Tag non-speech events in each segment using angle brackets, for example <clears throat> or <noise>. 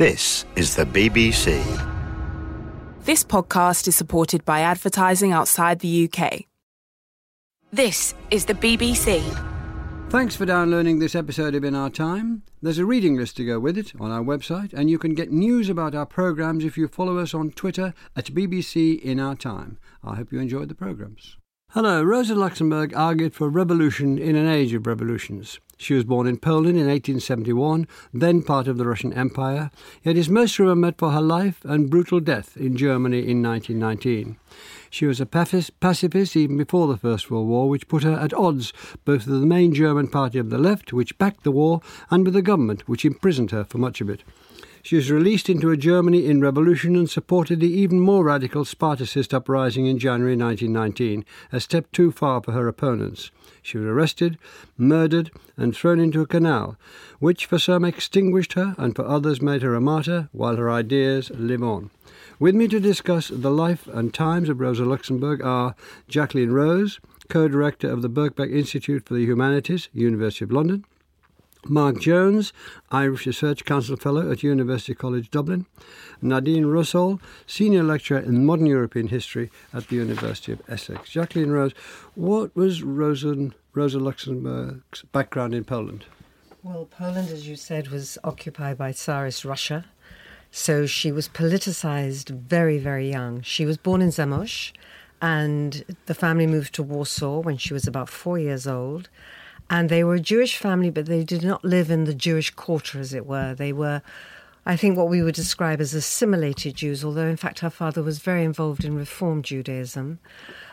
This is the BBC. This podcast is supported by advertising outside the UK. This is the BBC. Thanks for downloading this episode of In Our Time. There's a reading list to go with it on our website, and you can get news about our programmes if you follow us on Twitter at BBC In Our Time. I hope you enjoyed the programmes. Hello, Rosa Luxemburg argued for revolution in an age of revolutions. She was born in Poland in 1871, then part of the Russian Empire, yet is most remembered for her life and brutal death in Germany in 1919. She was a pacifist even before the First World War, which put her at odds both with the main German party of the left, which backed the war, and with the government, which imprisoned her for much of it. She was released into a Germany in revolution and supported the even more radical Spartacist uprising in January 1919, a step too far for her opponents. She was arrested, murdered, and thrown into a canal, which for some extinguished her and for others made her a martyr, while her ideas live on. With me to discuss the life and times of Rosa Luxemburg are Jacqueline Rose, co-director of the Birkbeck Institute for the Humanities, University of London, Mark Jones, Irish Research Council Fellow at University College Dublin, Nadine Rossol, Senior Lecturer in Modern European History at the University of Essex. Jacqueline Rose, what was Rosa, Rosa Luxemburg's background in Poland? Well, Poland, as you said, was occupied by Tsarist Russia. So she was politicized very, very young. She was born in Zamość, and the family moved to Warsaw when she was about four years old. And they were a Jewish family, but they did not live in the Jewish quarter, as it were. They were, I think, what we would describe as assimilated Jews, although in fact her father was very involved in Reform Judaism.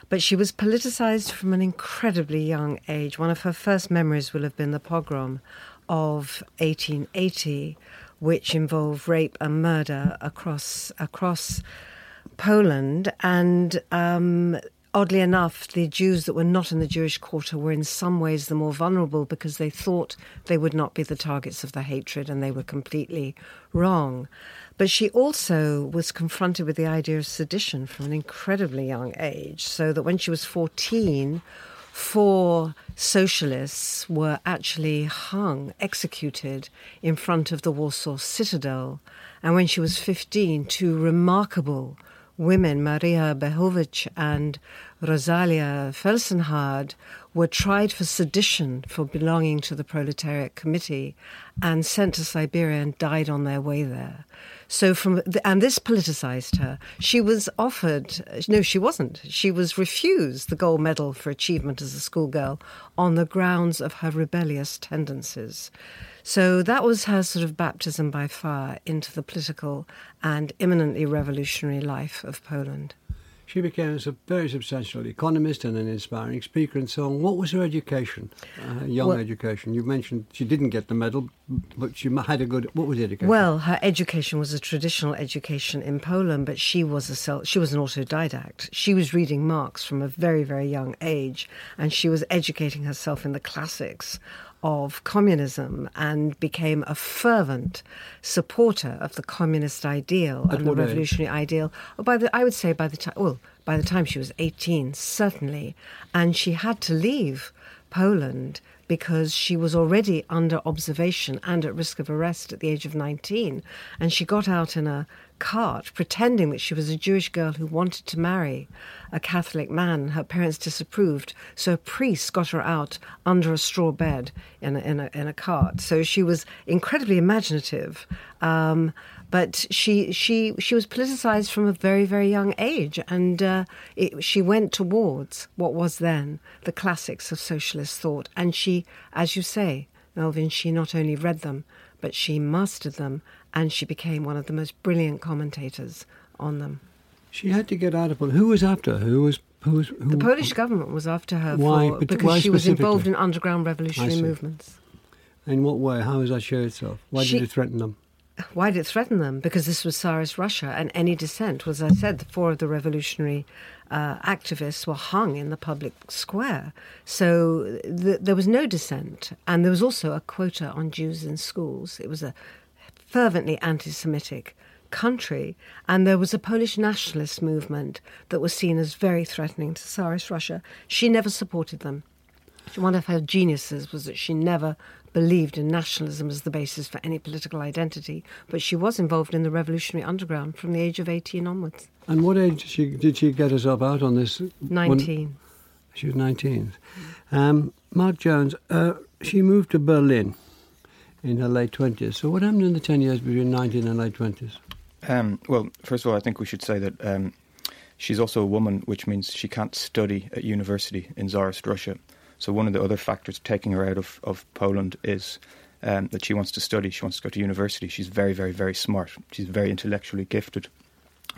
But she was politicized from an incredibly young age. One of her first memories will have been the pogrom of 1880, which involved rape and murder across across Poland, and um, oddly enough, the Jews that were not in the Jewish quarter were in some ways the more vulnerable because they thought they would not be the targets of the hatred, and they were completely wrong. But she also was confronted with the idea of sedition from an incredibly young age, so that when she was 14, four socialists were actually hung, executed in front of the Warsaw Citadel. And when she was 15, two remarkable women, Maria Bohuszewicz and Rosalia Felsenhardt, were tried for sedition for belonging to the Proletariat Committee and sent to Siberia and died on their way there. So from and this politicized her. She was offered no, she wasn't. She was refused the gold medal for achievement as a schoolgirl on the grounds of her rebellious tendencies. So that was her sort of baptism by fire into the political and imminently revolutionary life of Poland. She became a very substantial economist and an inspiring speaker and so on. What was her education, uh, young well, education? You mentioned she didn't get the medal, but she had a good. What was the education? Well, her education was a traditional education in Poland, but she was a self, she was an autodidact. She was reading Marx from a very very young age, and she was educating herself in the classics of communism and became a fervent supporter of the communist ideal and the revolutionary age? ideal. Well, by the, I would say by the time, well, by the time she was 18, certainly, and she had to leave Poland because she was already under observation and at risk of arrest at the age of 19. And she got out in a cart pretending that she was a Jewish girl who wanted to marry a Catholic man. Her parents disapproved, so a priest got her out under a straw bed in a, in a, in a cart. So she was incredibly imaginative. Um, but she she she was politicized from a very very young age, and uh, it, she went towards what was then the classics of socialist thought. And she, as you say, Melvin, she not only read them, but she mastered them, and she became one of the most brilliant commentators on them. She had to get out of Poland. Who was after her? Who was who was who, the Polish government was after her why, for, because why she was involved in underground revolutionary movements. In what way? How does that show itself? Why She- did it threaten them? Why did it threaten them? Because this was Tsarist Russia, and any dissent, was as I said, the four of the revolutionary uh, activists were hung in the public square. So th- there was no dissent, and there was also a quota on Jews in schools. It was a fervently anti-Semitic country, and there was a Polish nationalist movement that was seen as very threatening to Tsarist Russia. She never supported them. One of her geniuses was that she never believed in nationalism as the basis for any political identity, but she was involved in the revolutionary underground from the age of 18 onwards. And what age did she, did she get herself out on this? 19. One, she was 19. Um, Mark Jones, uh, she moved to Berlin in her late 20s. So what happened in the 10 years between 19 and late 20s? Um, well, first of all, I think we should say that um, she's also a woman, which means she can't study at university in Tsarist Russia. So one of the other factors taking her out of, of Poland is um, that she wants to study. She wants to go to university. She's very, very, very smart. She's very intellectually gifted.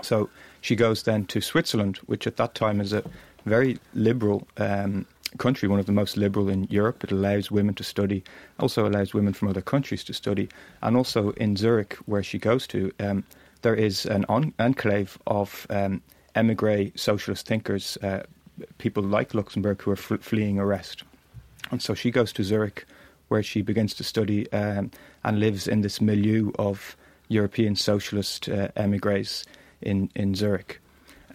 So she goes then to Switzerland, which at that time is a very liberal um, country, one of the most liberal in Europe. It allows women to study, also allows women from other countries to study. And also in Zurich, where she goes to, um, there is an on- enclave of um, emigre socialist thinkers, uh, people like Luxemburg who are f- fleeing arrest. And so she goes to Zurich, where she begins to study um, and lives in this milieu of European socialist uh, emigres in, in Zurich.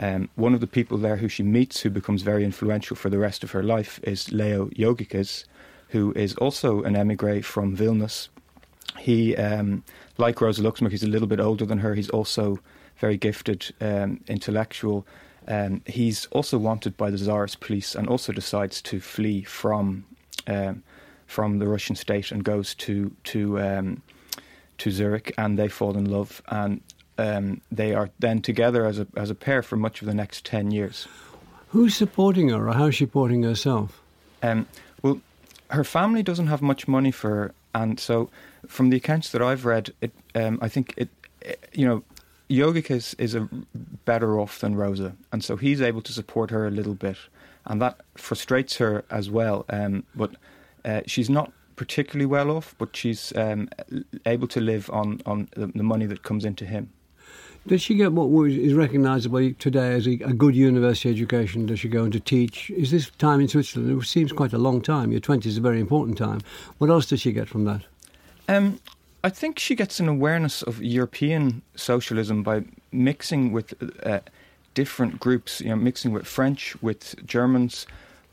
Um, one of the people there who she meets, who becomes very influential for the rest of her life, is Leo Jogiches, who is also an emigre from Vilnius. He, um, like Rosa Luxemburg, he's a little bit older than her. He's also very gifted, um, intellectual, um, he's also wanted by the Tsarist police and also decides to flee from um, from the Russian state and goes to to um, to Zurich and they fall in love and um, they are then together as a as a pair for much of the next ten years. Who's supporting her, or how's she supporting herself? Um, well, her family doesn't have much money for her, and so from the accounts that I've read, it um, I think it, it you know Jogiches, is a better off than Rosa, and so he's able to support her a little bit, and that frustrates her as well. Um, but uh, she's not particularly well off, but she's um, able to live on, on the, the, money that comes into him. Does she get what is recognisable today as a, a, good university education? Does she go on to teach? Is this time in Switzerland? It seems quite a long time. Your 20s is a very important time. What else does she get from that? Um, I think she gets an awareness of European socialism by mixing with uh, different groups, you know, mixing with French, with Germans,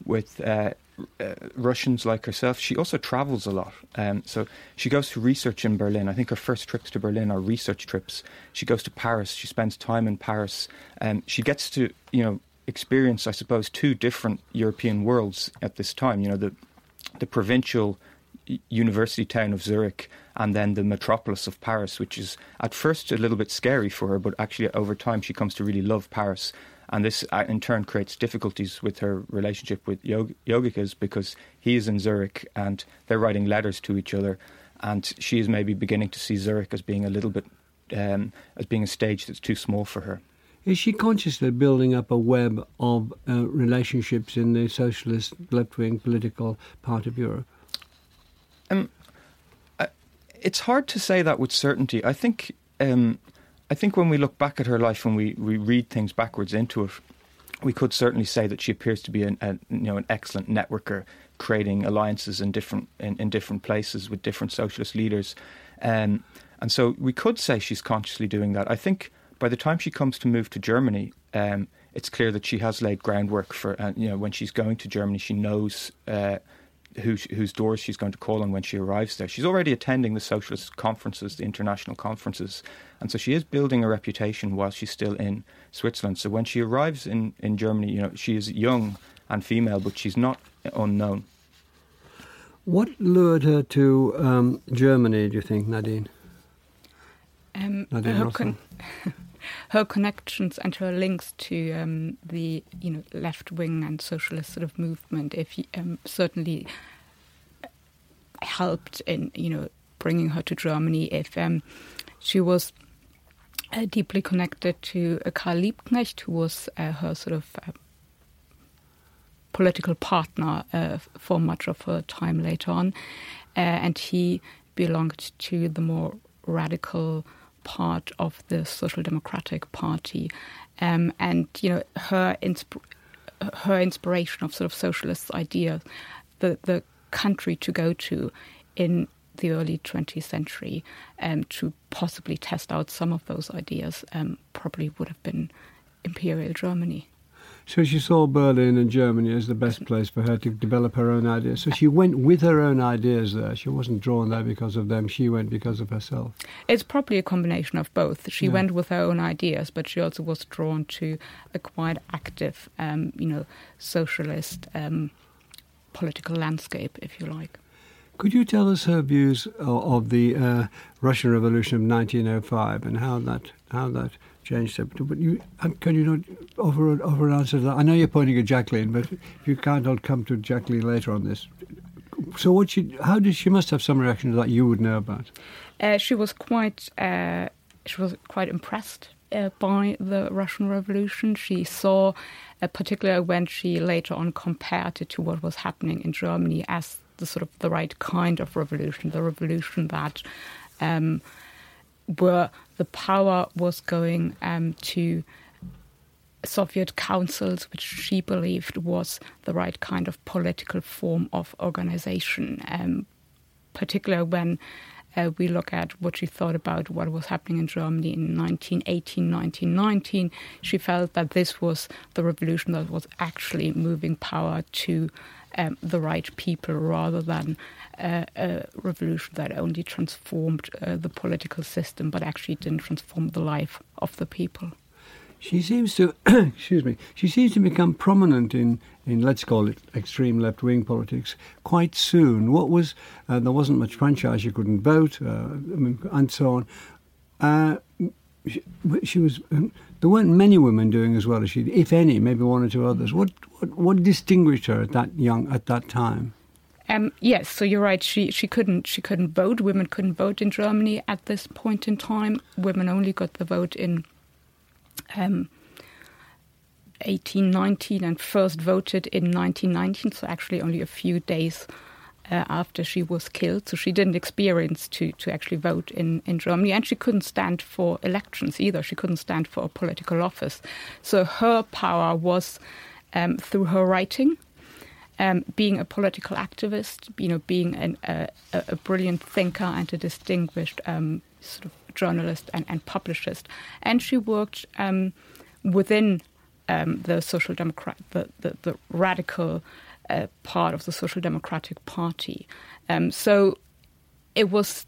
with uh, uh, Russians like herself. She also travels a lot. Um, so she goes to research in Berlin. I think her first trips to Berlin are research trips. She goes to Paris. She spends time in Paris. And she gets to, you know, experience, I suppose, two different European worlds at this time. You know, the the provincial university town of Zurich and then the metropolis of Paris, which is at first a little bit scary for her, but actually over time she comes to really love Paris. And this uh, in turn creates difficulties with her relationship with Yog- Jogiches because he is in Zurich and they're writing letters to each other. And she is maybe beginning to see Zurich as being a little bit, um, as being a stage that's too small for her. Is she consciously building up a web of uh, relationships in the socialist left wing political part of Europe? Um, I, it's hard to say that with certainty. I think um, I think when we look back at her life and we, we read things backwards into it, we could certainly say that she appears to be an, a, you know an excellent networker, creating alliances in different in, in different places with different socialist leaders, um, and so we could say she's consciously doing that. I think by the time she comes to move to Germany, um, it's clear that she has laid groundwork for. Uh, you know, when she's going to Germany, she knows. Uh, who, whose doors she's going to call on when she arrives there. She's already attending the socialist conferences, the international conferences, and so she is building a reputation while she's still in Switzerland. So when she arrives in, in Germany, you know, she is young and female, but she's not unknown. What lured her to um, Germany, do you think, Nadine? Um, Nadine her, con- <laughs> her, connections and her links to um, the you know left wing and socialist sort of movement, if um, certainly helped in you know bringing her to Germany. If um, she was uh, deeply connected to uh, Karl Liebknecht, who was uh, her sort of uh, political partner uh, for much of her time later on, uh, and he belonged to the more radical part of the Social Democratic Party, um, and you know her insp- her inspiration of sort of socialist ideas, the the country to go to in the early 20th century um, to possibly test out some of those ideas um, probably would have been Imperial Germany. So she saw Berlin and Germany as the best place for her to develop her own ideas. So she went with her own ideas there. She wasn't drawn there because of them. She went because of herself. It's probably a combination of both. She Yeah. went with her own ideas, but she also was drawn to a quite active, um, you know, socialist um, political landscape, if you like. Could you tell us her views of, of the uh, Russian Revolution of 1905 and how that how that changed her? But you, uh, can you not offer offer an answer to that? I know you're pointing at Jacqueline, but if you can't, I'll come to Jacqueline later on this. So what she how did she must have some reaction to that you would know about? Uh, she was quite uh, she was quite impressed uh, by the Russian Revolution. She saw, uh, particularly when she later on compared it to what was happening in Germany, as the sort of the right kind of revolution, the revolution that um, where the power was going um, to Soviet councils, which she believed was the right kind of political form of organization, um, particularly when uh, we look at what she thought about what was happening in Germany in 1918, 1919. She felt that this was the revolution that was actually moving power to um, the right people rather than uh, a revolution that only transformed uh, the political system but actually didn't transform the life of the people. She seems to, <coughs> excuse me, she seems to become prominent in, in let's call it extreme left wing politics quite soon. What was, uh, there wasn't much franchise, you couldn't vote, uh, and so on. Uh, she, she was, um, there weren't many women doing as well as she if any, maybe one or two others. What, what, what distinguished her at that young, at that time? Um, yes, so you're right. She she couldn't she couldn't vote. Women couldn't vote in Germany at this point in time. Women only got the vote in um, 1819 and first voted in 1919. So actually, only a few days uh, after she was killed. So she didn't experience to to actually vote in in Germany, and she couldn't stand for elections either. She couldn't stand for a political office. So her power was um, through her writing um, being a political activist, you know, being an, a, brilliant thinker and a distinguished um, sort of journalist and, and publicist. And she worked um, within um, the social democrat, the, the, the radical uh, part of the social democratic party. Um, so it was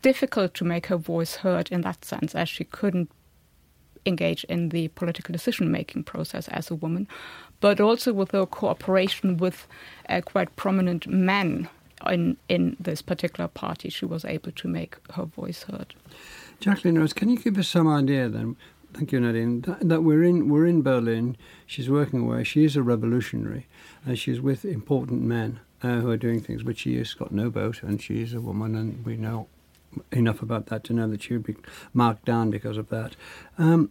difficult to make her voice heard in that sense, as she couldn't engage in the political decision making process as a woman, but also with her cooperation with uh, quite prominent men in, in this particular party, she was able to make her voice heard. Jacqueline Rose, can you give us some idea then? Thank you, Nadine. That, that we're in we're in Berlin. She's working away. She is a revolutionary, and she's with important men uh, who are doing things. But she has got no vote, and she is a woman, and we know enough about that to know that she would be marked down because of that. Um,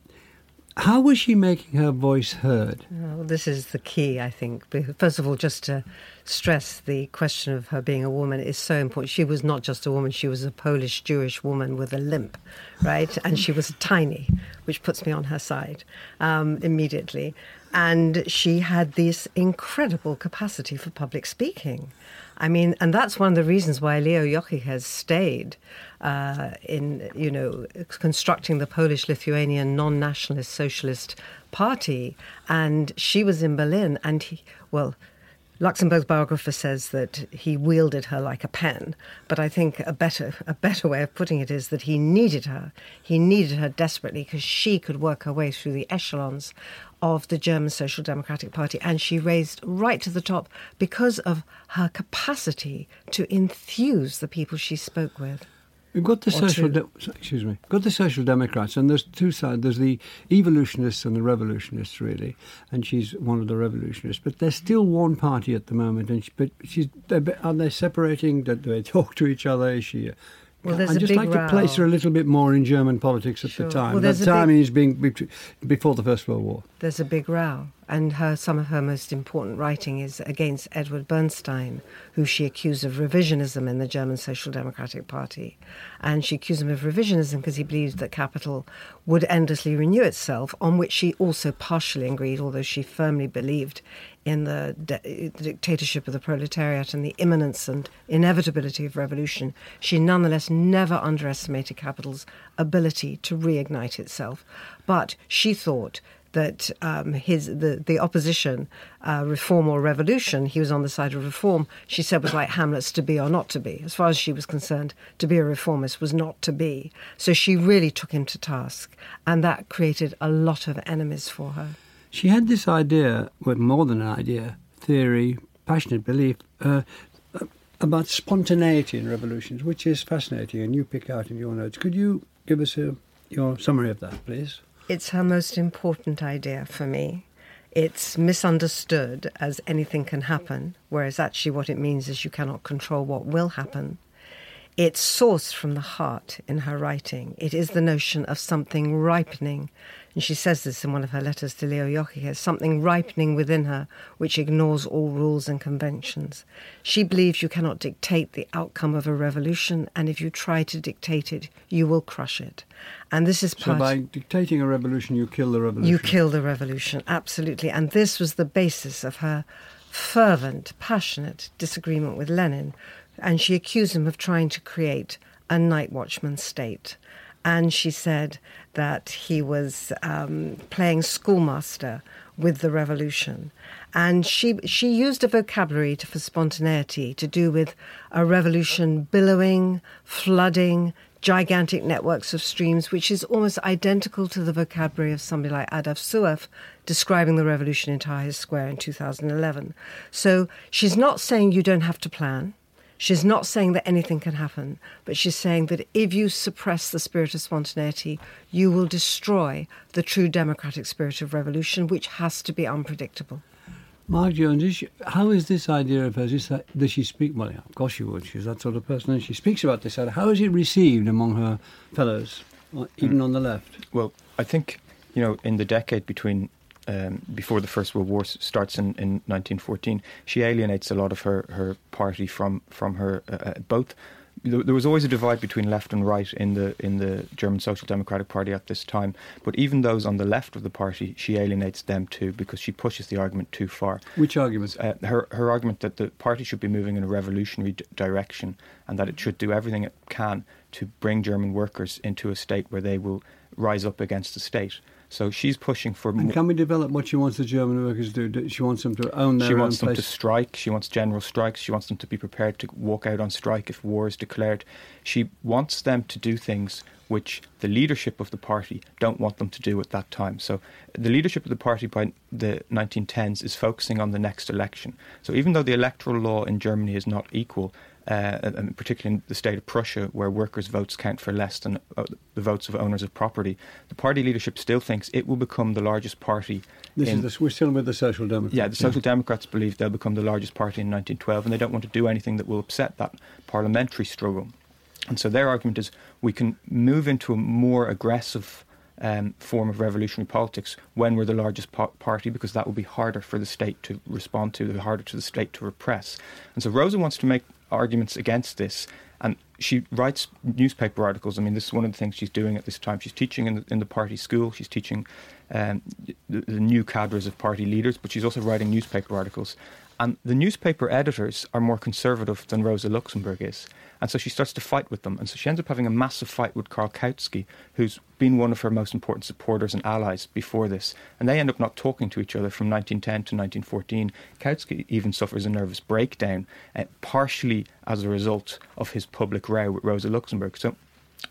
how was she making her voice heard? Well, this is the key, I think. First of all, just to stress the question of her being a woman is so important. She was not just a woman, she was a Polish Jewish woman with a limp, right? And she was tiny, which puts me on her side um, immediately. And she had this incredible capacity for public speaking. I mean, and that's one of the reasons why Leo Jogiches stayed uh, in, you know, constructing the Polish-Lithuanian non-nationalist socialist party. And she was in Berlin, and he, well, Luxemburg's biographer says that he wielded her like a pen, but I think a better a better way of putting it is that he needed her. He needed her desperately because she could work her way through the echelons of the German Social Democratic Party, and she raised right to the top because of her capacity to enthuse the people she spoke with. We've got the social, de- excuse me, got the social democrats, and there's two sides. There's the evolutionists and the revolutionists, really, and she's one of the revolutionists. But there's still one party at the moment, and she, but she's they're, they separating? Do they talk to each other? Is she? Well, there's I'd just like to place her a little bit more in German politics at Sure. the time. Well, there's time big- is being before the First World War. There's a big row, and her some of her most important writing is against Edward Bernstein, who she accused of revisionism in the German Social Democratic Party, and she accused him of revisionism because he believed that capital would endlessly renew itself, on which she also partially agreed, although she firmly believed in the, de- the dictatorship of the proletariat and the imminence and inevitability of revolution. She nonetheless never underestimated capital's ability to reignite itself, but she thought that um, his the the opposition, uh, reform or revolution, he was on the side of reform. She said was like Hamlet's to be or not to be. As far as she was concerned, to be a reformist was not to be. So she really took him to task, and that created a lot of enemies for her. She had this idea, well, more than an idea, theory, passionate belief. Uh, about spontaneity in revolutions, which is fascinating, and you pick out in your notes. Could you give us a, your summary of that, please? It's her most important idea for me. It's misunderstood as anything can happen, whereas actually what it means is you cannot control what will happen. It's sourced from the heart in her writing. It is the notion of something ripening and she says this in one of her letters to Leo Jogiches, something ripening within her which ignores all rules and conventions. She believes you cannot dictate the outcome of a revolution, and if you try to dictate it, you will crush it. And this is part. So by dictating a revolution, you kill the revolution. You kill the revolution, absolutely. And this was the basis of her fervent, passionate disagreement with Lenin. And she accused him of trying to create a night watchman state and she said that he was um, playing schoolmaster with the revolution. And she she used a vocabulary to, for spontaneity to do with a revolution billowing, flooding, gigantic networks of streams, which is almost identical to the vocabulary of somebody like Ahdaf Soueif describing the revolution in Tahrir Square in 2011. So she's not saying you don't have to plan. She's not saying that anything can happen, but she's saying that if you suppress the spirit of spontaneity, you will destroy the true democratic spirit of revolution, which has to be unpredictable. Mark Jones, is she, how is this idea of hers? Is that, does she speak? Well, yeah, of course she would. She's that sort of person, and she speaks about this. How is it received among her fellows, even mm. on the left? Well, I think you know, in the decade between um, before the First World War starts in, in 1914, she alienates a lot of her, her party from from her uh, uh both. There was always a divide between left and right in the in the German Social Democratic Party at this time, but even those on the left of the party, she alienates them too because she pushes the argument too far. Which argument? Uh, her her argument that the party should be moving in a revolutionary d- direction and that it should do everything it can to bring German workers into a state where they will rise up against the state. So she's pushing for. And can we develop what she wants the German workers to do? She wants them to own their She wants them place. to strike. She wants general strikes. She wants them to be prepared to walk out on strike if war is declared. She wants them to do things which the leadership of the party don't want them to do at that time. So the leadership of the party by the 1910s is focusing on the next election. So even though the electoral law in Germany is not equal, uh, and particularly in the state of Prussia, where workers' votes count for less than uh, the votes of owners of property, the party leadership still thinks it will become the largest party. This in, is the, we're still with the Social Democrats. Yeah, the Social yeah. Democrats believe they'll become the largest party in 1912, and they don't want to do anything that will upset that parliamentary struggle. And so their argument is we can move into a more aggressive um, form of revolutionary politics when we're the largest po- party because that will be harder for the state to respond to, harder to the state to repress. And so Rosa wants to make arguments against this. And she writes newspaper articles. I mean, this is one of the things she's doing at this time. She's teaching in the, in the party school. She's teaching um, the, the new cadres of party leaders, but she's also writing newspaper articles. And the newspaper editors are more conservative than Rosa Luxemburg is. And so she starts to fight with them. And so she ends up having a massive fight with Karl Kautsky, who's been one of her most important supporters and allies before this. And they end up not talking to each other from 1910 to 1914. Kautsky even suffers a nervous breakdown, uh, partially as a result of his public row with Rosa Luxemburg. So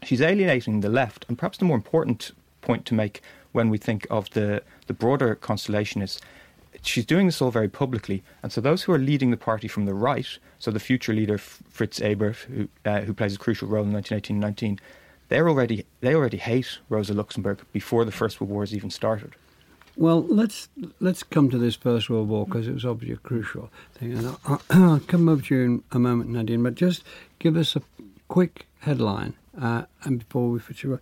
she's alienating the left. And perhaps the more important point to make when we think of the, the broader constellation is she's doing this all very publicly, and so those who are leading the party from the right, so the future leader Fritz Ebert, who uh, who plays a crucial role in 1918-19, they're already they already hate Rosa Luxemburg before the First World War has even started. Well, let's let's come to this First World War because it was obviously a crucial thing, and I'll, <clears throat> I'll, come over to you in a moment, Nadine. But just give us a quick headline, uh, and before we finish,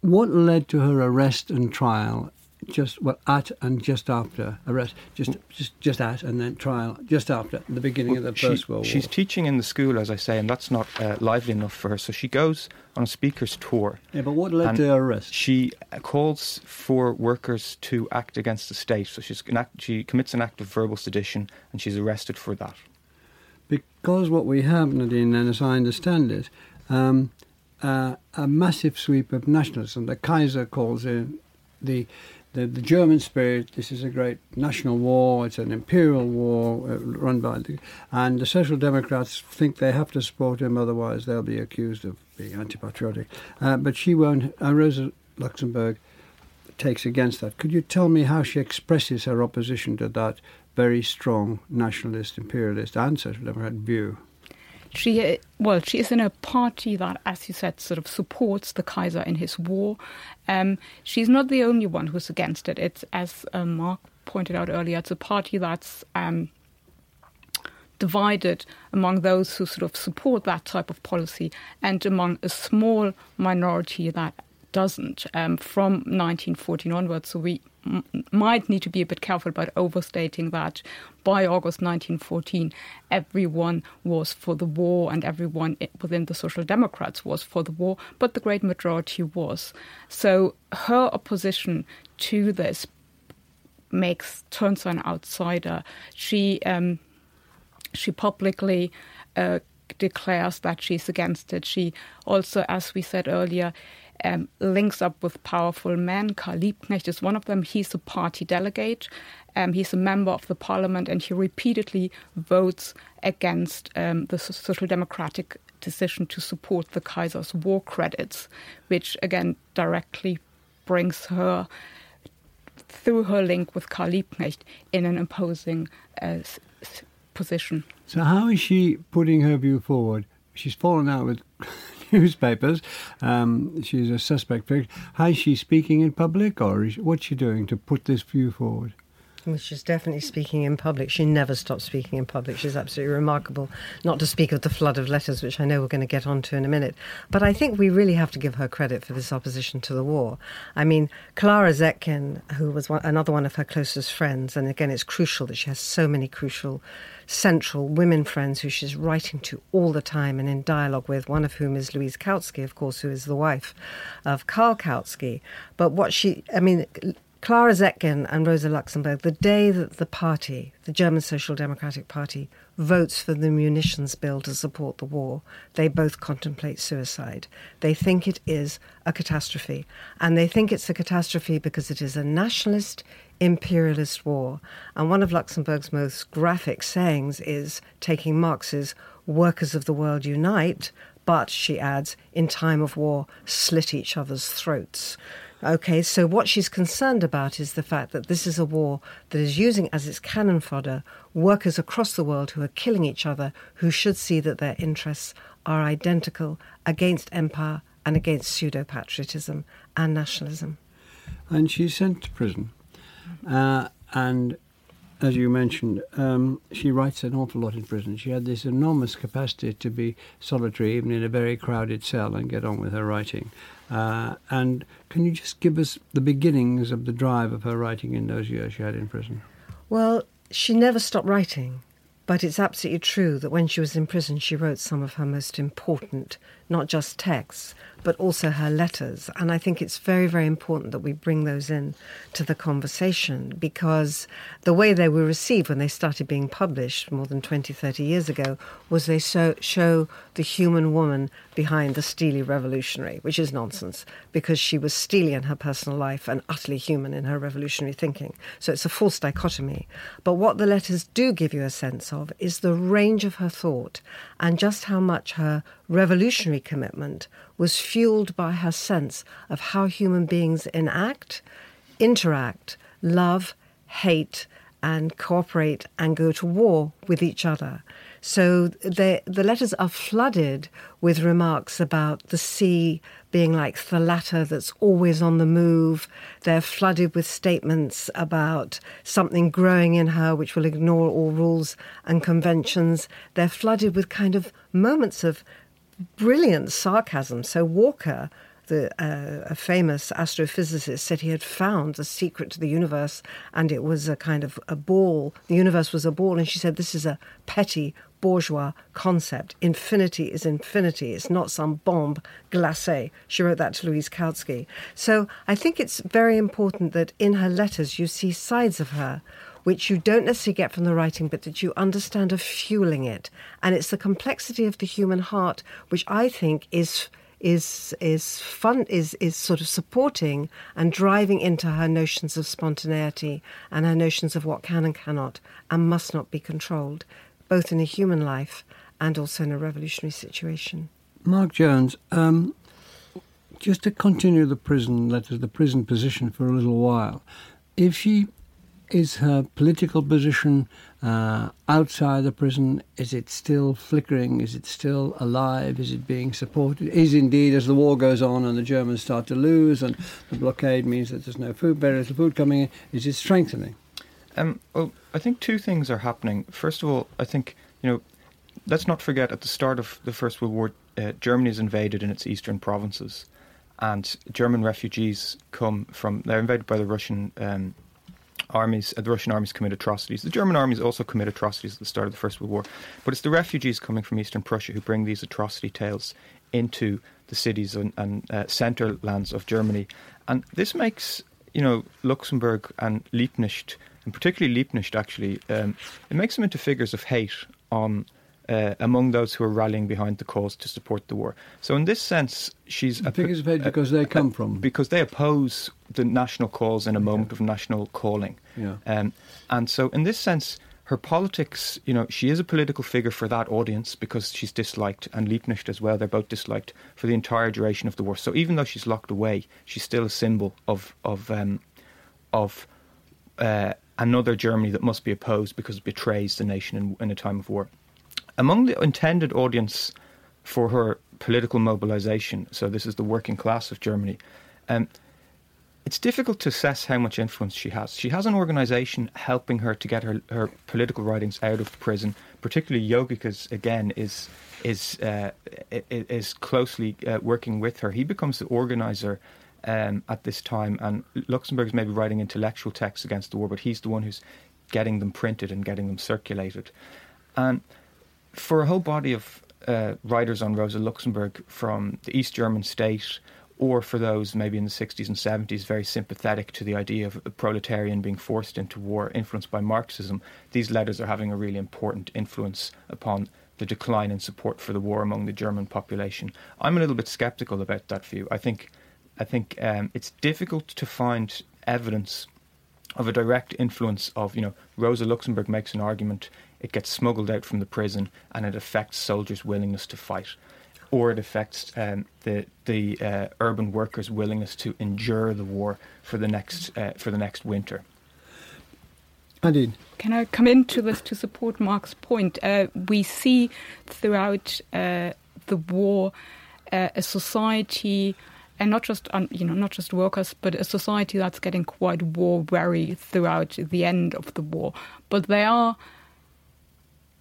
what led to her arrest and trial just well at and just after arrest, just just just at and then trial just after the beginning well, of the First World War. She's teaching in the school, as I say, and that's not uh, lively enough for her. So she goes on a speaker's tour. Yeah, but what led to her arrest? She calls for workers to act against the state. So she's she commits an act of verbal sedition, and she's arrested for that. Because what we have, Nadine, and as I understand it. Um, uh, a massive sweep of nationalism. The Kaiser calls it the the, the German spirit. This is a great national war. It's an imperial war uh, run by the, and the Social Democrats think they have to support him, otherwise they'll be accused of being anti-patriotic. Uh, but she won't. Uh, Rosa Luxemburg takes against that. Could you tell me how she expresses her opposition to that very strong nationalist, imperialist, and social democrat view? She well, she is in a party that, as you said, sort of supports the Kaiser in his war. Um, she's not the only one who's against it. It's as uh, Mark pointed out earlier, it's a party that's um, divided among those who sort of support that type of policy and among a small minority that doesn't um, from 1914 onwards. So we m- might need to be a bit careful about overstating that by August 1914, everyone was for the war and everyone within the Social Democrats was for the war, but the great majority was. So her opposition to this makes turns her an outsider. She um, she publicly uh, declares that she's against it. She also, as we said earlier, um, links up with powerful men. Karl Liebknecht is one of them. He's a party delegate. Um, he's a member of the parliament, and he repeatedly votes against um, the social democratic decision to support the Kaiser's war credits, which again directly brings her through her link with Karl Liebknecht in an opposing uh, position. So, how is she putting her view forward? She's fallen out with newspapers. Um, she's a suspect. How is she speaking in public, or is, what's she doing to put this view forward? She's definitely speaking in public. She never stops speaking in public. She's absolutely remarkable, not to speak of the flood of letters, which I know we're going to get onto in a minute. But I think we really have to give her credit for this opposition to the war. I mean, Clara Zetkin, who was one, another one of her closest friends, and again, it's crucial that she has so many crucial central women friends who she's writing to all the time and in dialogue with, one of whom is Louise Kautsky, of course, who is the wife of Karl Kautsky. But what she, I mean, Clara Zetkin and Rosa Luxemburg, the day that the party, the German Social Democratic Party, votes for the munitions bill to support the war, they both contemplate suicide. They think it is a catastrophe. And they think it's a catastrophe because it is a nationalist, imperialist war. And one of Luxemburg's most graphic sayings is taking Marx's Workers of the World Unite, but, she adds, in time of war, slit each other's throats. Okay, so what she's concerned about is the fact that this is a war that is using as its cannon fodder workers across the world who are killing each other, who should see that their interests are identical against empire and against pseudo patriotism and nationalism. And she's sent to prison. Uh, and as you mentioned, um, she writes an awful lot in prison. She had this enormous capacity to be solitary, even in a very crowded cell, and get on with her writing. Uh, and can you just give us the beginnings of the drive of her writing in those years she had in prison? Well, she never stopped writing, but it's absolutely true that when she was in prison, she wrote some of her most important, not just texts, but also her letters. And I think it's very, very important that we bring those in to the conversation because the way they were received when they started being published more than 20, 30 years ago was they so, show the human woman behind the steely revolutionary, which is nonsense because she was steely in her personal life and utterly human in her revolutionary thinking. So it's a false dichotomy. But what the letters do give you a sense of is the range of her thought and just how much her revolutionary commitment was fueled by her sense of how human beings enact, interact, love, hate, and cooperate and go to war with each other. So the, the letters are flooded with remarks about the sea being like the latter that's always on the move. They're flooded with statements about something growing in her which will ignore all rules and conventions. They're flooded with kind of moments of brilliant sarcasm. So Walker the, uh, a famous astrophysicist said he had found the secret to the universe and it was a kind of a ball. The universe was a ball, and she said, This is a petty bourgeois concept. Infinity is infinity. It's not some bombe glacée. She wrote that to Louise Kautsky. So I think it's very important that in her letters you see sides of her which you don't necessarily get from the writing, but that you understand are fueling it. And it's the complexity of the human heart, which I think is is is fun is is sort of supporting and driving into her notions of spontaneity and her notions of what can and cannot and must not be controlled, both in a human life and also in a revolutionary situation. Mark Jones, um, just to continue the prison letters, the prison position for a little while, if she is her political position uh, outside the prison? Is it still flickering? Is it still alive? Is it being supported? Is indeed, as the war goes on and the Germans start to lose and the blockade means that there's no food, very little food coming in, is it strengthening? Um, well, I think two things are happening. First of all, I think, you know, let's not forget at the start of the First World War, uh, Germany is invaded in its eastern provinces. And German refugees come from, they're invaded by the Russian um, armies, uh, the Russian armies commit atrocities. The German armies also commit atrocities at the start of the First World War. But it's the refugees coming from eastern Prussia who bring these atrocity tales into the cities and, and uh, centre lands of Germany. And this makes, you know, Luxemburg and Liebknecht, and particularly Liebknecht actually, um, it makes them into figures of hate on uh, among those who are rallying behind the cause to support the war. So, in this sense, she's a of hate because they come from because they oppose the national cause in a moment of national calling. Yeah. Um, and so, in this sense, her politics, you know, she is a political figure for that audience because she's disliked, and Liebknecht as well. They're both disliked for the entire duration of the war. So, even though she's locked away, she's still a symbol of of um, of uh, another Germany that must be opposed because it betrays the nation in, in a time of war. Among the intended audience for her political mobilization, so this is the working class of Germany, um, it's difficult to assess how much influence she has. She has an organization helping her to get her, her political writings out of prison, particularly Jogiches, again, is is uh, is closely uh, working with her. He becomes the organizer um, at this time, and Luxemburg is maybe writing intellectual texts against the war, but he's the one who's getting them printed and getting them circulated. And for a whole body of uh, writers on Rosa Luxemburg from the East German state, or for those maybe in the 60s and 70s very sympathetic to the idea of a proletarian being forced into war, influenced by Marxism, these letters are having a really important influence upon the decline in support for the war among the German population. I'm a little bit sceptical about that view. I think, I think um, it's difficult to find evidence of a direct influence of, you know, Rosa Luxemburg makes an argument it gets smuggled out from the prison and it affects soldiers' willingness to fight. Or it affects um, the the uh, urban workers' willingness to endure the war for the next uh, for the next winter. Indeed. Can I come into this to support Mark's point? Uh, we see throughout uh, the war uh, a society and not just you know not just workers, but a society that's getting quite war weary throughout the end of the war. But they are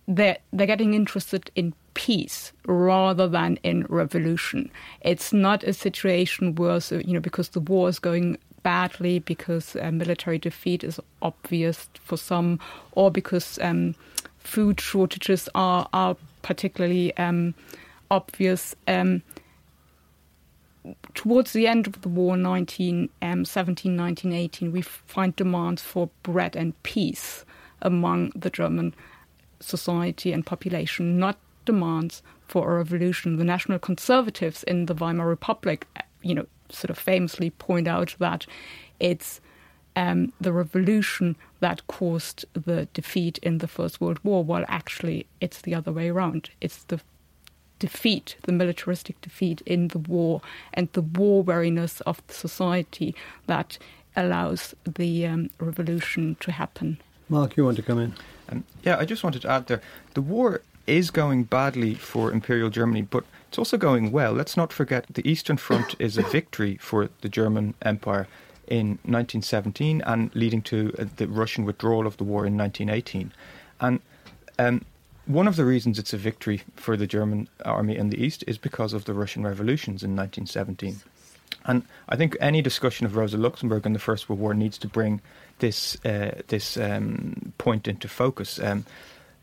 they're, they're getting interested in peace rather than in revolution. It's not a situation where, you know, because the war is going badly, because uh, military defeat is obvious for some, or because um, food shortages are, are particularly um, obvious. Um, towards the end of the war, 1917, 1918, we find demands for bread and peace among the German society and population, not demands for a revolution. The National Conservatives in the Weimar Republic, you know, sort of famously point out that it's um, the revolution that caused the defeat in the First World War, while actually it's the other way around. It's the defeat, the militaristic defeat in the war, and the war weariness of the society that allows the um, revolution to happen. Mark, you want to come in? Um, yeah, I just wanted to add there the war is going badly for Imperial Germany, but it's also going well. Let's not forget the Eastern Front is a victory for the German Empire in 1917 and leading to uh, the Russian withdrawal of the war in 1918. And um, one of the reasons it's a victory for the German army in the East is because of the Russian revolutions in 1917. And I think any discussion of Rosa Luxemburg in the First World War needs to bring this uh, this um, point into focus. Um,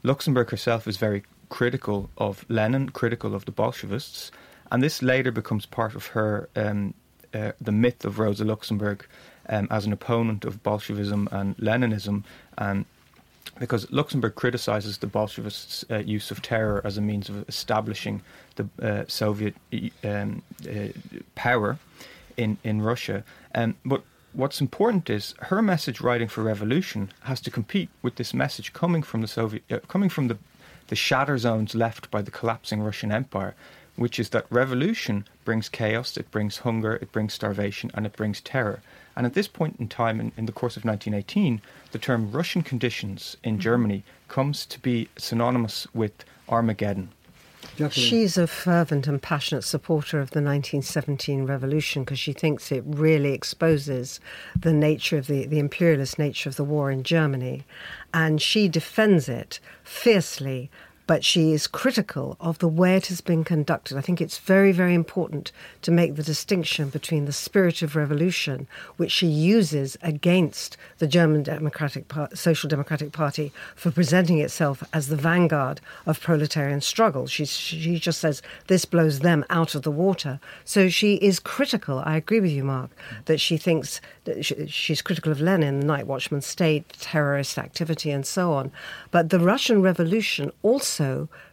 Luxemburg herself is very critical of Lenin, critical of the Bolshevists, and this later becomes part of her um, uh, the myth of Rosa Luxemburg um, as an opponent of Bolshevism and Leninism. And because Luxemburg criticizes the Bolshevists' uh, use of terror as a means of establishing the uh, Soviet um, uh, power in in Russia. Um, but what's important is her message, writing for revolution, has to compete with this message coming from the Soviet, uh, coming from the the shatter zones left by the collapsing Russian Empire, which is that revolution brings chaos, it brings hunger, it brings starvation, and it brings terror. And at this point in time, in, in the course of 1918, the term Russian conditions in mm-hmm. Germany comes to be synonymous with Armageddon. She's a fervent and passionate supporter of the 1917 revolution because she thinks it really exposes the nature of the, the imperialist nature of the war in Germany. And she defends it fiercely but she is critical of the way it has been conducted. I think it's very, very important to make the distinction between the spirit of revolution, which she uses against the German Democratic Social Democratic Party for presenting itself as the vanguard of proletarian struggle. She, she just says this blows them out of the water. So she is critical. I agree with you, Mark, that she thinks that she, she's critical of Lenin, the night watchman state, terrorist activity, and so on. But the Russian Revolution also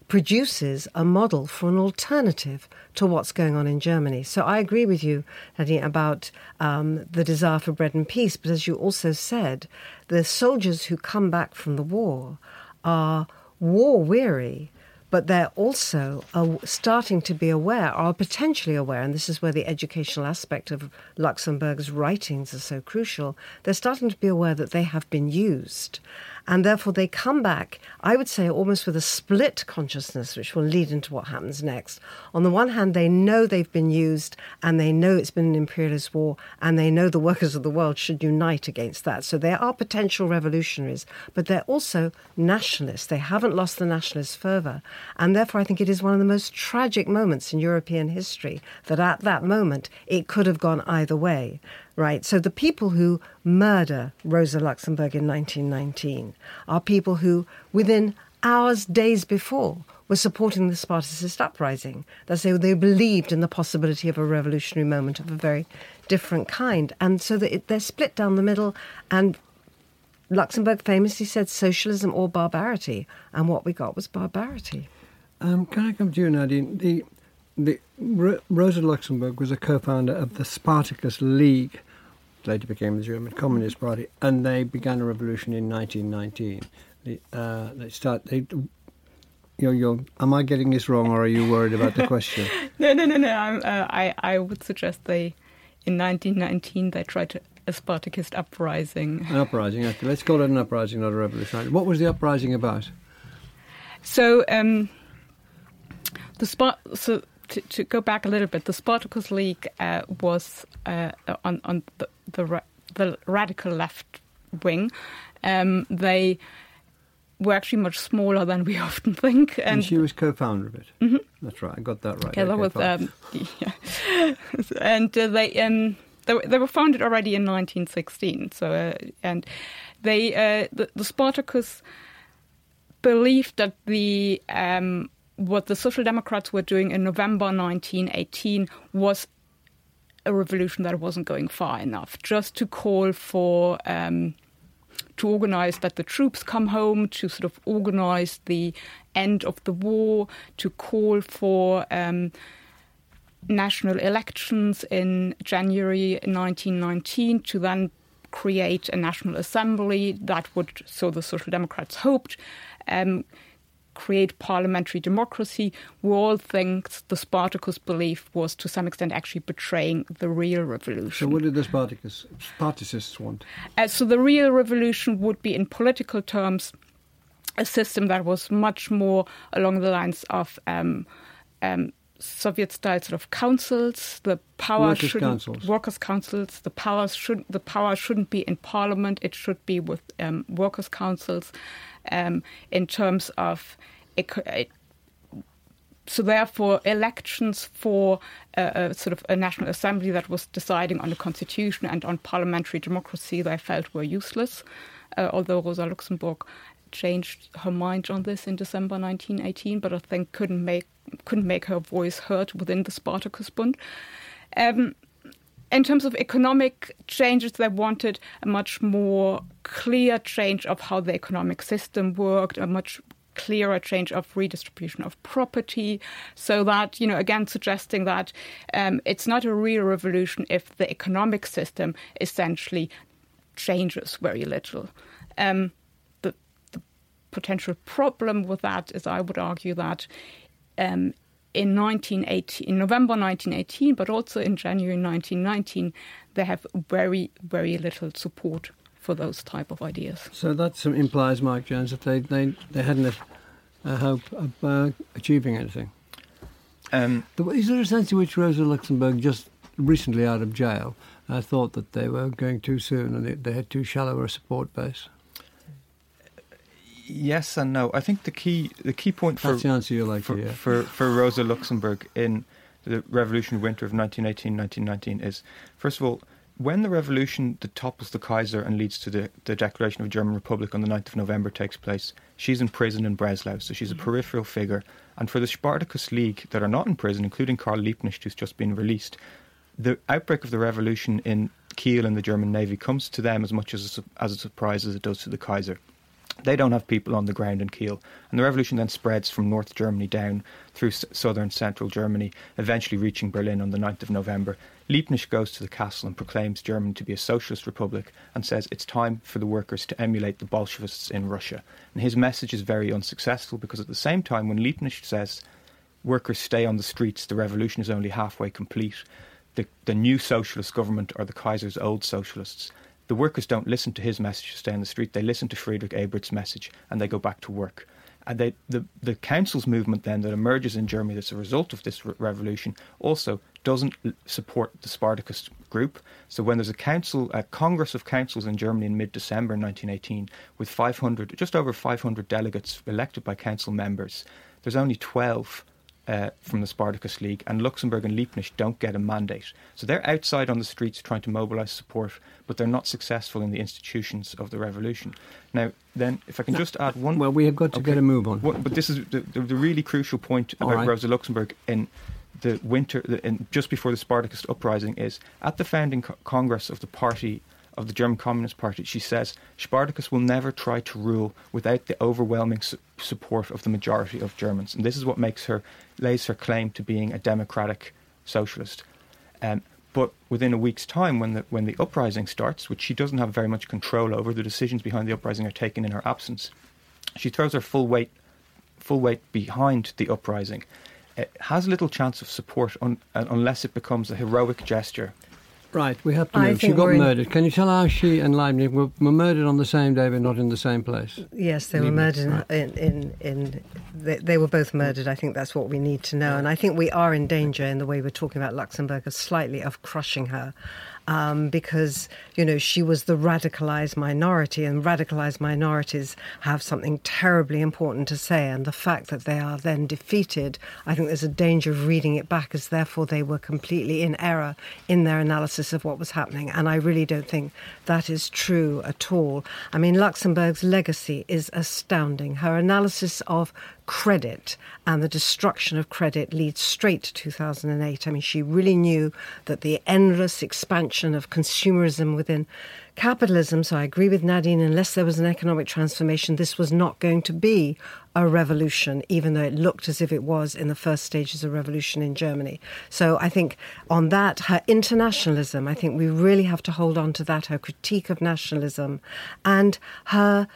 produces a model for an alternative to what's going on in Germany. So I agree with you, Nadine, about um, the desire for bread and peace. But as you also said, the soldiers who come back from the war are war weary but they're also starting to be aware, or potentially aware, and this is where the educational aspect of Luxemburg's writings are so crucial. They're starting to be aware that they have been used and therefore, they come back, I would say, almost with a split consciousness, which will lead into what happens next. On the one hand, they know they've been used and they know it's been an imperialist war and they know the workers of the world should unite against that. So they are potential revolutionaries, but they're also nationalists. They haven't lost the nationalist fervour. And therefore, I think it is one of the most tragic moments in European history that at that moment it could have gone either way right? So the people who murder Rosa Luxemburg in 1919 are people who, within hours, days before, were supporting the Spartacist uprising. That's they, they believed in the possibility of a revolutionary moment of a very different kind. And so it, they're split down the middle. And Luxemburg famously said socialism or barbarity. And what we got was barbarity. Um, can I come to you, Nadine? The the, Rosa Luxemburg was a co-founder of the Spartacus League, later became the German Communist Party, and they began a revolution in 1919. They, uh, they start. They, you're, you're, am I getting this wrong, or are you worried about the question? <laughs> no, no, no, no. Uh, I, I would suggest they, in 1919, they tried to a Spartacist uprising. An uprising. Okay. Let's call it an uprising, not a revolution. What was the uprising about? So, um, the Spart- so to, to, go back a little bit, the Spartacus League uh, was uh, on, on the, the, the, radical left wing. Um, they were actually much smaller than we <laughs> often think. And, and she was co-founder of it. Mm-hmm. That's right. I got that right. Together with, um, <laughs> yeah. and uh, they um, they were, they were founded already in 1916. So uh, and they uh, the, the Spartacus believed that the um, what the Social Democrats were doing in November 1918 was a revolution that wasn't going far enough, just to call for. Um, to organize that the troops come home, to sort of organize the end of the war, to call for um, national elections in January 1919, to then create a national assembly that would, so the Social Democrats hoped, um, create parliamentary democracy were all things the Spartacus belief was to some extent actually betraying the real revolution. So, what did the Spartacus, Spartacists want? Uh, so, the real revolution would be, in political terms, a system that was much more along the lines of um, um, Soviet style sort of councils. The power workers shouldn't councils. workers councils. The power should the power shouldn't be in parliament. It should be with um, workers councils um, in terms of so therefore elections for a, a, sort of a national assembly that was deciding on the constitution and on parliamentary democracy they felt were useless uh, although rosa luxemburg changed her mind on this in december 1918 but i think couldn't make couldn't make her voice heard within the spartacus bund. Um, in terms of economic changes, they wanted a much more clear change of how the economic system worked, a much clearer change of redistribution of property, so that, you know, again, suggesting that um, it's not a real revolution if the economic system essentially changes very little. Um, the, the, potential problem with that is, I would argue, that um, in 1918, in November 1918, but also in January 1919, they have very, very little support for those type of ideas. So that implies, Mike Jones, that they, they, they hadn't a hope of uh, achieving anything. Um, is there a sense in which Rosa Luxemburg, just recently out of jail, uh, thought that they were going too soon and they, they had too shallow a support base? Yes and no. I think the key the key point for the answer you like for, to hear. for for Rosa Luxemburg in the revolution winter of 1918-1919 is first of all when the revolution that topples the Kaiser and leads to the, the declaration of German Republic on the 9th of November takes place, she's in prison in Breslau, so she's a mm-hmm. peripheral figure. And for the Spartacus League that are not in prison, including Karl Liebknecht, who's just been released, the outbreak of the revolution in Kiel and the German Navy comes to them as much as a, as a surprise as it does to the Kaiser. They don't have people on the ground in Kiel. And the revolution then spreads from North Germany down through southern central Germany, eventually reaching Berlin on the 9th of November. Liebknecht goes to the castle and proclaims Germany to be a socialist republic and says it's time for the workers to emulate the Bolshevists in Russia. And his message is very unsuccessful because at the same time, when Liebknecht says workers stay on the streets, the revolution is only halfway complete, the, the new socialist government are the Kaiser's old socialists the workers don't listen to his message to stay on the street. They listen to Friedrich Ebert's message and they go back to work. And they, the, the council's movement then that emerges in Germany as a result of this re- revolution also doesn't support the Spartacus group. So when there's a council, a Congress of Councils in Germany in mid-December 1918 with 500, just over 500 delegates elected by council members, there's only 12 uh, from the Spartacus League, and Luxemburg and Liebknecht don't get a mandate. So they're outside on the streets trying to mobilise support, but they're not successful in the institutions of the revolution. Now, then, if I can just add one. Well, we have got to okay, get a move on. What, but this is the, the, the, really crucial point about right. Rosa Luxemburg in the winter, the, in, just before the Spartacus uprising, is at the founding co- congress of the party of the German Communist Party, she says Spartacus will never try to rule without the overwhelming su- support of the majority of Germans, and this is what makes her lays her claim to being a democratic socialist. Um, but within a week's time, when the when the uprising starts, which she doesn't have very much control over, the decisions behind the uprising are taken in her absence. She throws her full weight full weight behind the uprising. It has little chance of support un, unless it becomes a heroic gesture Right, we have to move. She got murdered. Can you tell how she and Liebknecht were, were, murdered on the same day but not in the same place? Yes, they were murdered right. in, in, in they, they, were both murdered. I think that's what we need to know. And I think we are in danger in the way we're talking about Luxemburg of slightly of crushing her um, because, you know, she was the radicalized minority, and radicalized minorities have something terribly important to say. And the fact that they are then defeated, I think there's a danger of reading it back as therefore they were completely in error in their analysis of what was happening. And I really don't think that is true at all. I mean, Luxemburg's legacy is astounding. Her analysis of credit and the destruction of credit leads straight to 2008. I mean, she really knew that the endless expansion of consumerism within capitalism, so I agree with Nadine, unless there was an economic transformation, this was not going to be a revolution, even though it looked as if it was in the first stages of revolution in Germany. So I think on that, her internationalism, I think we really have to hold on to that, her critique of nationalism and her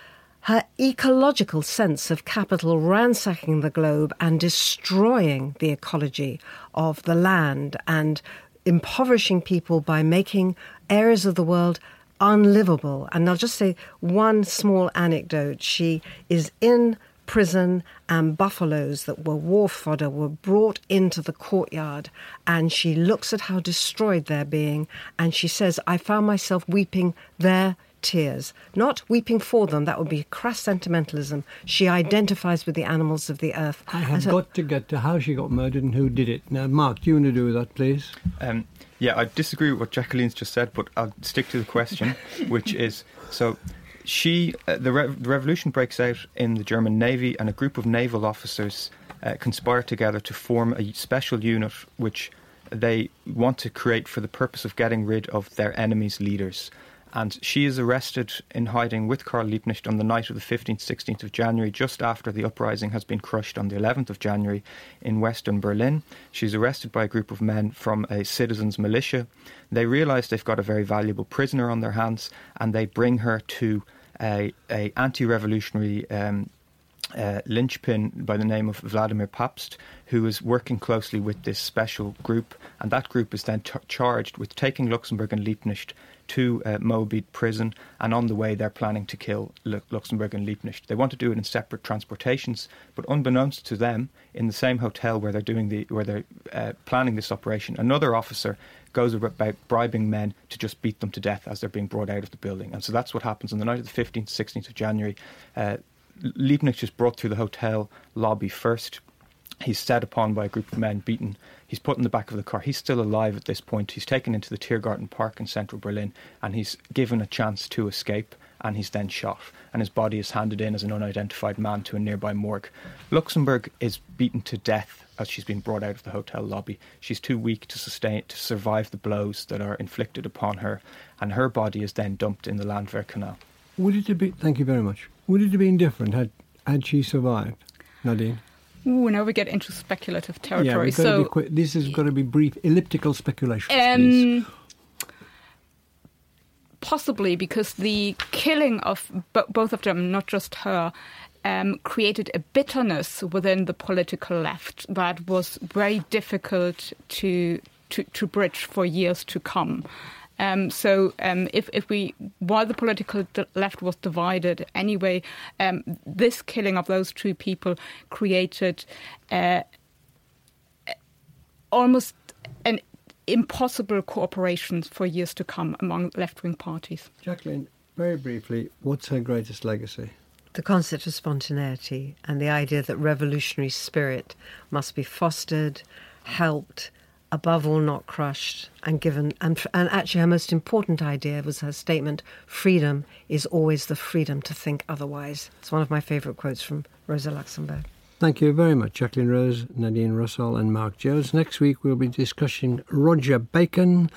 her ecological sense of capital ransacking the globe and destroying the ecology of the land and impoverishing people by making areas of the world unlivable. And I'll just say one small anecdote. She is in prison and buffaloes that were war fodder were brought into the courtyard and she looks at how destroyed they're being and she says i found myself weeping there tears, not weeping for them. That would be crass sentimentalism. She identifies with the animals of the earth. I have got to get to how she got murdered and who did it. Now, Mark, do you want to do that, please? Um, yeah, I disagree with what Jacqueline's just said, but I'll stick to the question, <laughs> which is so. She, uh, the, re- the, revolution breaks out in the German Navy, and a group of naval officers uh, conspire together to form a special unit which they want to create for the purpose of getting rid of their enemies' leaders. And she is arrested in hiding with Karl Liebknecht on the night of the 15th, 16th of January, just after the uprising has been crushed on the 11th of January in western Berlin. She's arrested by a group of men from a citizens' militia. They realise they've got a very valuable prisoner on their hands, and they bring her to a, a anti-revolutionary um, uh, linchpin by the name of Waldemar Pabst, who is working closely with this special group, and that group is then t- charged with taking Luxemburg and Liebknecht to uh, prison, and on the way they're planning to kill L- Luxemburg and Liebknecht. They want to do it in separate transportations, but unbeknownst to them, in the same hotel where they're doing the where they're uh, planning this operation, another officer goes about bribing men to just beat them to death as they're being brought out of the building. And so that's what happens on the night of the 15th, 16th of January. Uh, Liebknecht is brought through the hotel lobby first. He's set upon by a group of men, beaten. He's put in the back of the car. He's still alive at this point. He's taken into the Tiergarten Park in central Berlin and he's given a chance to escape and he's then shot. And his body is handed in as an unidentified man to a nearby morgue. Luxemburg is beaten to death as she's been brought out of the hotel lobby. She's too weak to sustain to survive the blows that are inflicted upon her, and her body is then dumped in the Landwehr Canal. Would it have been? Thank you very much. Would it have been different had had she survived, Nadine? Ooh, now we get into speculative territory. Yeah, so to be quick. this has got to be brief, elliptical speculation. Um, possibly because the killing of bo- both of them, not just her, um, created a bitterness within the political left that was very difficult to to, to bridge for years to come. Um, so, um, if, if we, while the political left was divided anyway, um, this killing of those two people created uh, almost an impossible cooperation for years to come among left wing parties. Jacqueline, very briefly, what's her greatest legacy? The concept of spontaneity and the idea that revolutionary spirit must be fostered, helped, above all not crushed, and given. And, and actually, her most important idea was her statement freedom is always the freedom to think otherwise. It's one of my favourite quotes from Rosa Luxemburg. Thank you very much, Jacqueline Rose, Nadine Rossol, and Mark Jones. Next week, we'll be discussing Roger Bacon,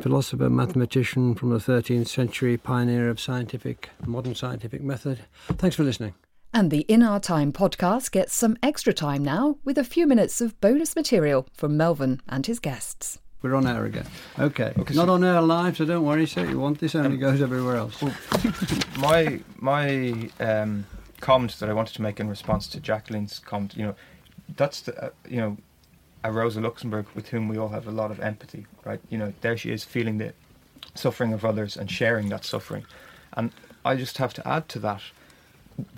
philosopher, mathematician from the 13th century, pioneer of scientific, modern scientific method. Thanks for listening. And the In Our Time podcast gets some extra time now with a few minutes of bonus material from Melvyn and his guests. We're on air again. Okay. Not on air live, so don't worry, sir. You want this only goes everywhere else. <laughs> my my um, comment that I wanted to make in response to Jacqueline's comment, you know, that's the, uh, you know, a Rosa Luxemburg with whom we all have a lot of empathy, right? You know, there she is feeling the suffering of others and sharing that suffering, and I just have to add to that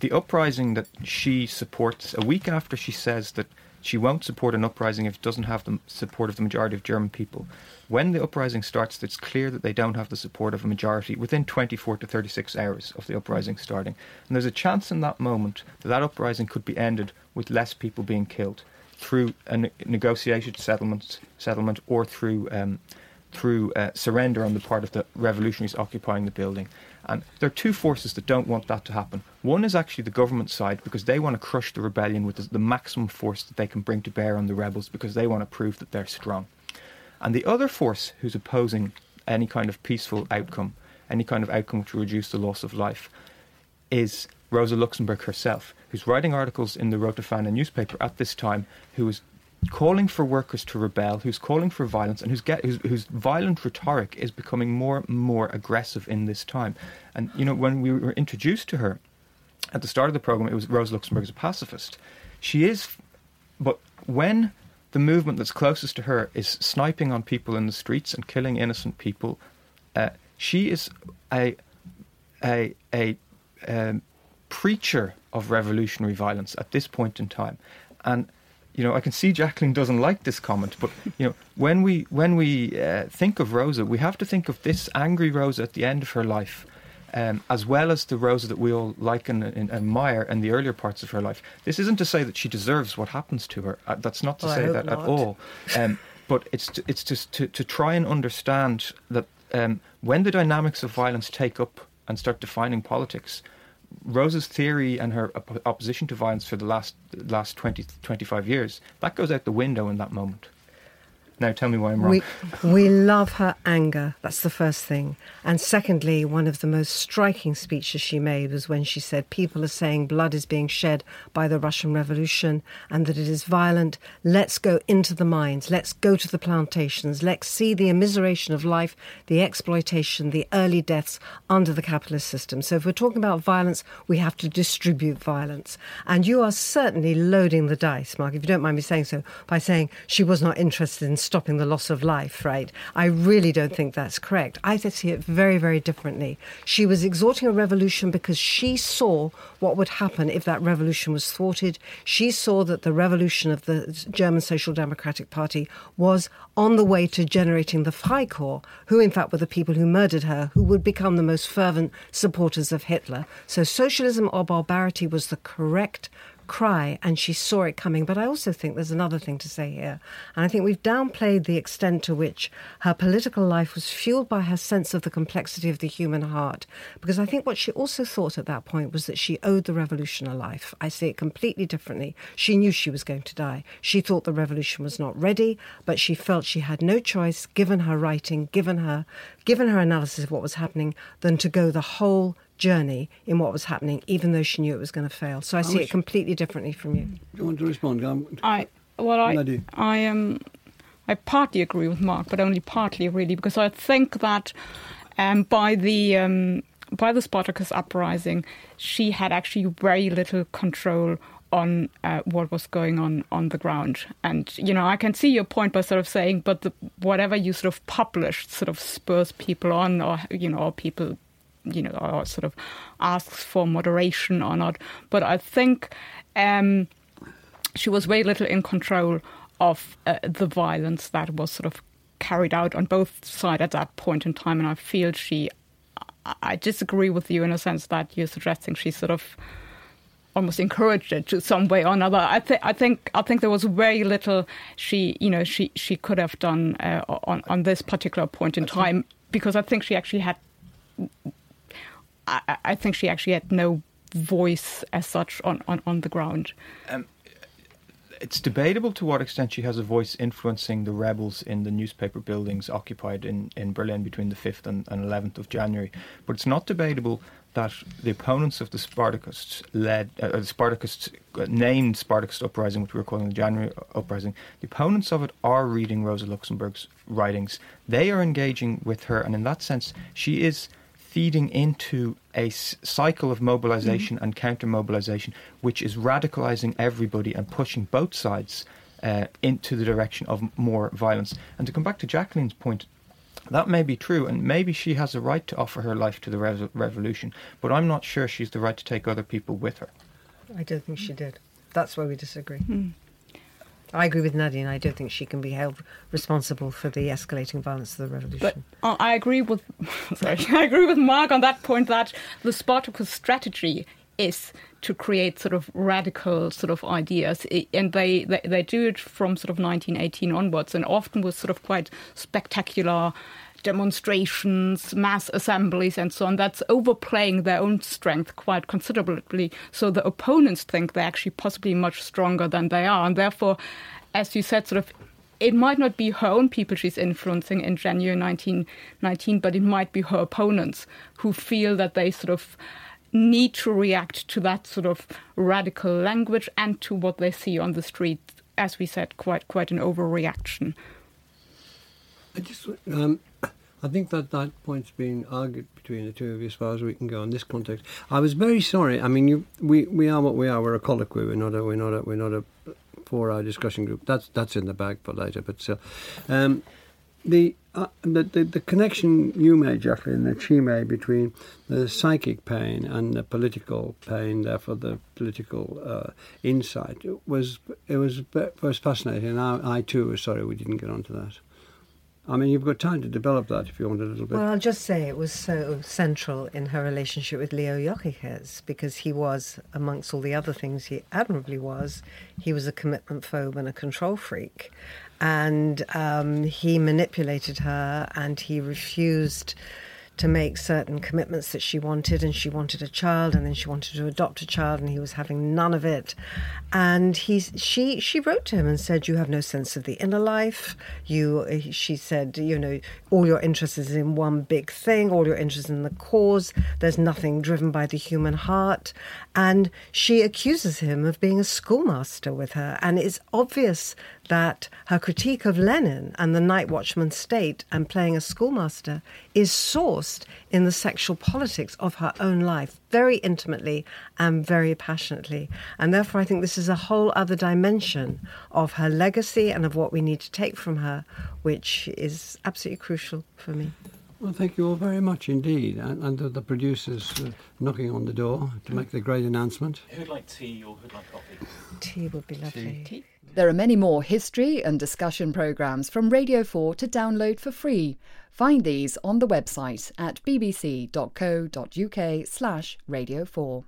the uprising that she supports a week after she says that she won't support an uprising if it doesn't have the support of the majority of German people. When the uprising starts, it's clear that they don't have the support of a majority within 24 to 36 hours of the uprising starting. And there's a chance in that moment that that uprising could be ended with less people being killed through a ne- negotiated settlement, settlement or through um, through uh, surrender on the part of the revolutionaries occupying the building. And there are two forces that don't want that to happen. One is actually the government side because they want to crush the rebellion with the, maximum force that they can bring to bear on the rebels because they want to prove that they're strong. And the other force who's opposing any kind of peaceful outcome, any kind of outcome will reduce the loss of life, is Rosa Luxemburg herself, who's writing articles in the Rote Fahne newspaper at this time, who is calling for workers to rebel, who's calling for violence, and who's get, whose, whose violent rhetoric is becoming more and more aggressive in this time. And you know, when we were introduced to her at the start of the program, it was Rosa Luxemburg as a pacifist. She is, but when the movement that's closest to her is sniping on people in the streets and killing innocent people, uh, she is a a a um, preacher of revolutionary violence at this point in time, and you know, I can see Jacqueline doesn't like this comment, but you know, when we when we uh, think of Rosa, we have to think of this angry Rosa at the end of her life, um, as well as the Rosa that we all like and, and admire in the earlier parts of her life. This isn't to say that she deserves what happens to her. Uh, that's not to Well, say hope that at all. Um, but it's to, it's just to, to try and understand that um, when the dynamics of violence take up and start defining politics, Rosa's theory and her op- opposition to violence for the last last 20, 25 years, that goes out the window in that moment. Now tell me why I'm wrong. We, we love her anger. That's the first thing. And secondly, one of the most striking speeches she made was when she said, People are saying blood is being shed by the Russian Revolution and that it is violent. Let's go into the mines. Let's go to the plantations. Let's see the immiseration of life, the exploitation, the early deaths under the capitalist system. So if we're talking about violence, we have to distribute violence. And you are certainly loading the dice, Mark, if you don't mind me saying so, by saying she was not interested in stopping the loss of life, right? I really don't think that's correct. I see it very, very differently. She was exhorting a revolution because she saw what would happen if that revolution was thwarted. She saw that the revolution of the German Social Democratic Party was on the way to generating the Freikorps, who in fact were the people who murdered her, who would become the most fervent supporters of Hitler. So socialism or barbarity was the correct cry and she saw it coming. But I also think there's another thing to say here. And I think we've downplayed the extent to which her political life was fueled by her sense of the complexity of the human heart. Because I think what she also thought at that point was that she owed the revolution a life. I see it completely differently. She knew she was going to die. She thought the revolution was not ready, but she felt she had no choice, given her writing, given her given her analysis of what was happening, than to go the whole journey in what was happening, even though she knew it was going to fail. So I, see it completely differently from you. Do you want to respond? I well, I I am. Um, I partly agree with Mark, but only partly really, because I think that um, by the um, by the Spartacus uprising, she had actually very little control on uh, what was going on on the ground. And you know, I can see your point by sort of saying, but the, whatever you sort of publish sort of spurs people on, or you know, or people you know, or sort of asks for moderation or not. But I think um, she was very little in control of uh, the violence that was sort of carried out on both sides at that point in time. And I feel she, I disagree with you in a sense that you're suggesting she sort of almost encouraged it to some way or another. I think I think I think there was very little she you know she she could have done uh, on on this particular point in time because I think she actually had I, I think she actually had no voice as such on, on, on the ground. Um, it's debatable to what extent she has a voice influencing the rebels in the newspaper buildings occupied in, in Berlin between the 5th and, and 11th of January. But it's not debatable that the opponents of the Spartacists led, uh, the Spartacists uh, named Spartacist uprising, which we were calling the January uprising, the opponents of it are reading Rosa Luxemburg's writings. They are engaging with her, and in that sense, she is feeding into a cycle of mobilization mm-hmm. and counter mobilization, which is radicalizing everybody and pushing both sides uh, into the direction of more violence. And to come back to Jacqueline's point, that may be true, and maybe she has a right to offer her life to the re- revolution, but I'm not sure she's the right to take other people with her. I don't think she did. That's where we disagree. Mm. I agree with Nadine. I don't think she can be held responsible for the escalating violence of the revolution. But uh, I agree with <laughs> sorry, <laughs> I agree with Mark on that point that the Spartacus strategy is to create sort of radical sort of ideas and they, they, they do it from sort of 1918 onwards and often with sort of quite spectacular demonstrations, mass assemblies, and so on. That's overplaying their own strength quite considerably. So the opponents think they're actually possibly much stronger than they are. And therefore, as you said, sort of it might not be her own people she's influencing in January 1919, but it might be her opponents who feel that they sort of need to react to that sort of radical language and to what they see on the street. As we said, quite quite an overreaction. I just um, I think that that point's been argued between the two of you as far as we can go in this context. I was very sorry. I mean, you, we we are what we are. We're a colloquy. We're not a we're not a we're not a four-hour discussion group. That's that's in the bag for later. But still, um, the, uh, the, the the connection you made, Jacqueline, that she made between the psychic pain and the political pain, therefore the political uh, insight, was it was was fascinating. I, I too was sorry we didn't get onto that. I mean, you've got time to develop that if you want a little bit. Well, I'll just say it was so central in her relationship with Leo Jogiches because he was, amongst all the other things he admirably was, he was a commitment phobe and a control freak. And um, he manipulated her and he refused to make certain commitments that she wanted, and she wanted a child, and then she wanted to adopt a child, and he was having none of it. And he's she she wrote to him and said, "You have no sense of the inner life. You," she said, "you know, all your interest is in one big thing. All your interest in the cause. There's nothing driven by the human heart." And she accuses him of being a schoolmaster with her, and it's obvious that her critique of Lenin and the night watchman state and playing a schoolmaster is sourced in the sexual politics of her own life very intimately and very passionately. And therefore, I think this is a whole other dimension of her legacy and of what we need to take from her, which is absolutely crucial for me. Well, thank you all very much indeed. And, and the, the producers uh, knocking on the door to make the great announcement. Who'd like tea or who'd like coffee? Tea would be lovely. Tea. There are many more history and discussion programmes from Radio 4 to download for free. Find these on the website at bbc.co.uk slash radio 4.